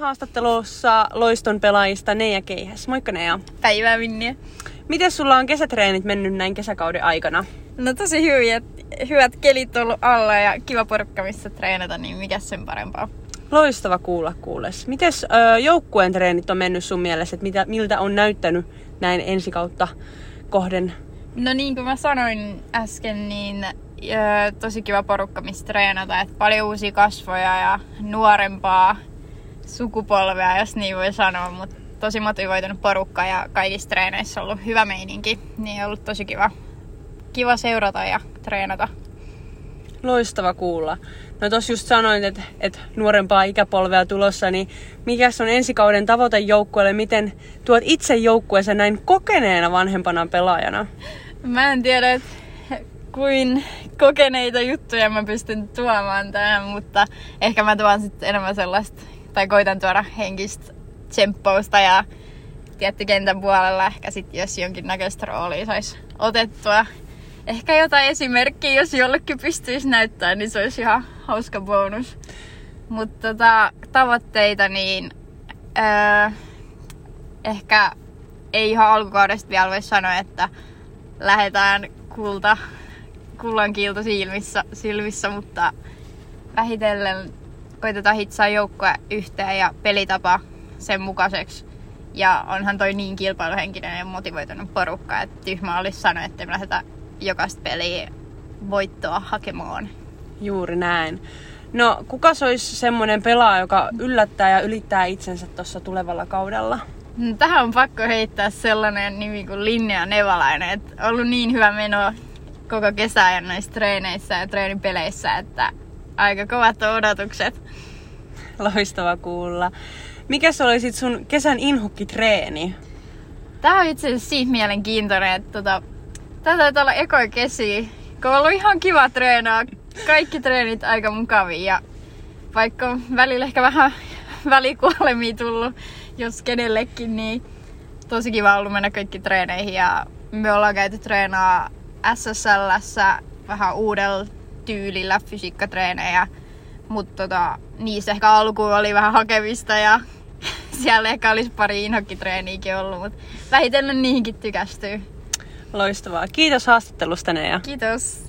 haastattelussa loiston pelaajista Neija Keihäs. Moikka Neija. Päivää Minniä. Miten sulla on kesätreenit mennyt näin kesäkauden aikana? No tosi hyviä, hyvät kelit ollut alla ja kiva porukka, missä treenata, niin mikä sen parempaa. Loistava kuulla kuules. Mites ö, joukkueen treenit on mennyt sun mielestä, että mitä, miltä on näyttänyt näin ensi kautta kohden? No niin kuin mä sanoin äsken, niin ö, tosi kiva porukka, missä treenata. Et paljon uusia kasvoja ja nuorempaa sukupolvea, jos niin voi sanoa. Mutta tosi motivoitunut porukka ja kaikissa treeneissä on ollut hyvä meininki. Niin on ollut tosi kiva, kiva seurata ja treenata. Loistava kuulla. No tos just sanoit, että, että nuorempaa ikäpolvea tulossa, niin mikä on ensi kauden tavoite joukkueelle? Miten tuot itse joukkueeseen näin kokeneena vanhempana pelaajana? Mä en tiedä, että kuin kokeneita juttuja mä pystyn tuomaan tähän, mutta ehkä mä tuon sitten enemmän sellaista, tai koitan tuoda henkistä tsemppausta ja tietty kentän puolella ehkä sitten, jos jonkinnäköistä roolia saisi otettua. Ehkä jotain esimerkkiä, jos jollekin pystyisi näyttää, niin se olisi ihan hauska bonus. Mutta tota, tavoitteita, niin öö, ehkä ei ihan alkukaudesta vielä voi sanoa, että lähdetään kulta, kullan kiilto silmissä, silmissä, mutta vähitellen koitetaan hitsaa joukkoa yhteen ja pelitapa sen mukaiseksi. Ja onhan toi niin kilpailuhenkinen ja motivoitunut porukka, että tyhmä olisi sanoa, että me lähdetään jokaista peliä voittoa hakemaan. Juuri näin. No, kuka olisi semmoinen pelaaja, joka yllättää ja ylittää itsensä tuossa tulevalla kaudella? No, tähän on pakko heittää sellainen nimi kuin Linnea Nevalainen. Että ollut niin hyvä meno koko kesän näissä treeneissä ja treenipeleissä, että aika kovat odotukset. Loistava kuulla. Mikä se oli sit sun kesän inhukkitreeni? Tämä on itse asiassa siitä mielenkiintoinen, että tota, tämä taitaa olla ekoi kesi, kun on ollut ihan kiva treenaa. Kaikki treenit aika mukavia ja vaikka on välillä ehkä vähän välikuolemia tullut, jos kenellekin, niin tosi kiva ollut mennä kaikki treeneihin ja me ollaan käyty treenaa SSLssä vähän uudella tyylillä fysiikkatreenejä, mutta tota, niissä ehkä alku oli vähän hakemista ja siellä ehkä olisi pari inhokkitreeniäkin ollut, mutta vähitellen niihinkin tykästyy. Loistavaa. Kiitos haastattelusta, Neja. Kiitos.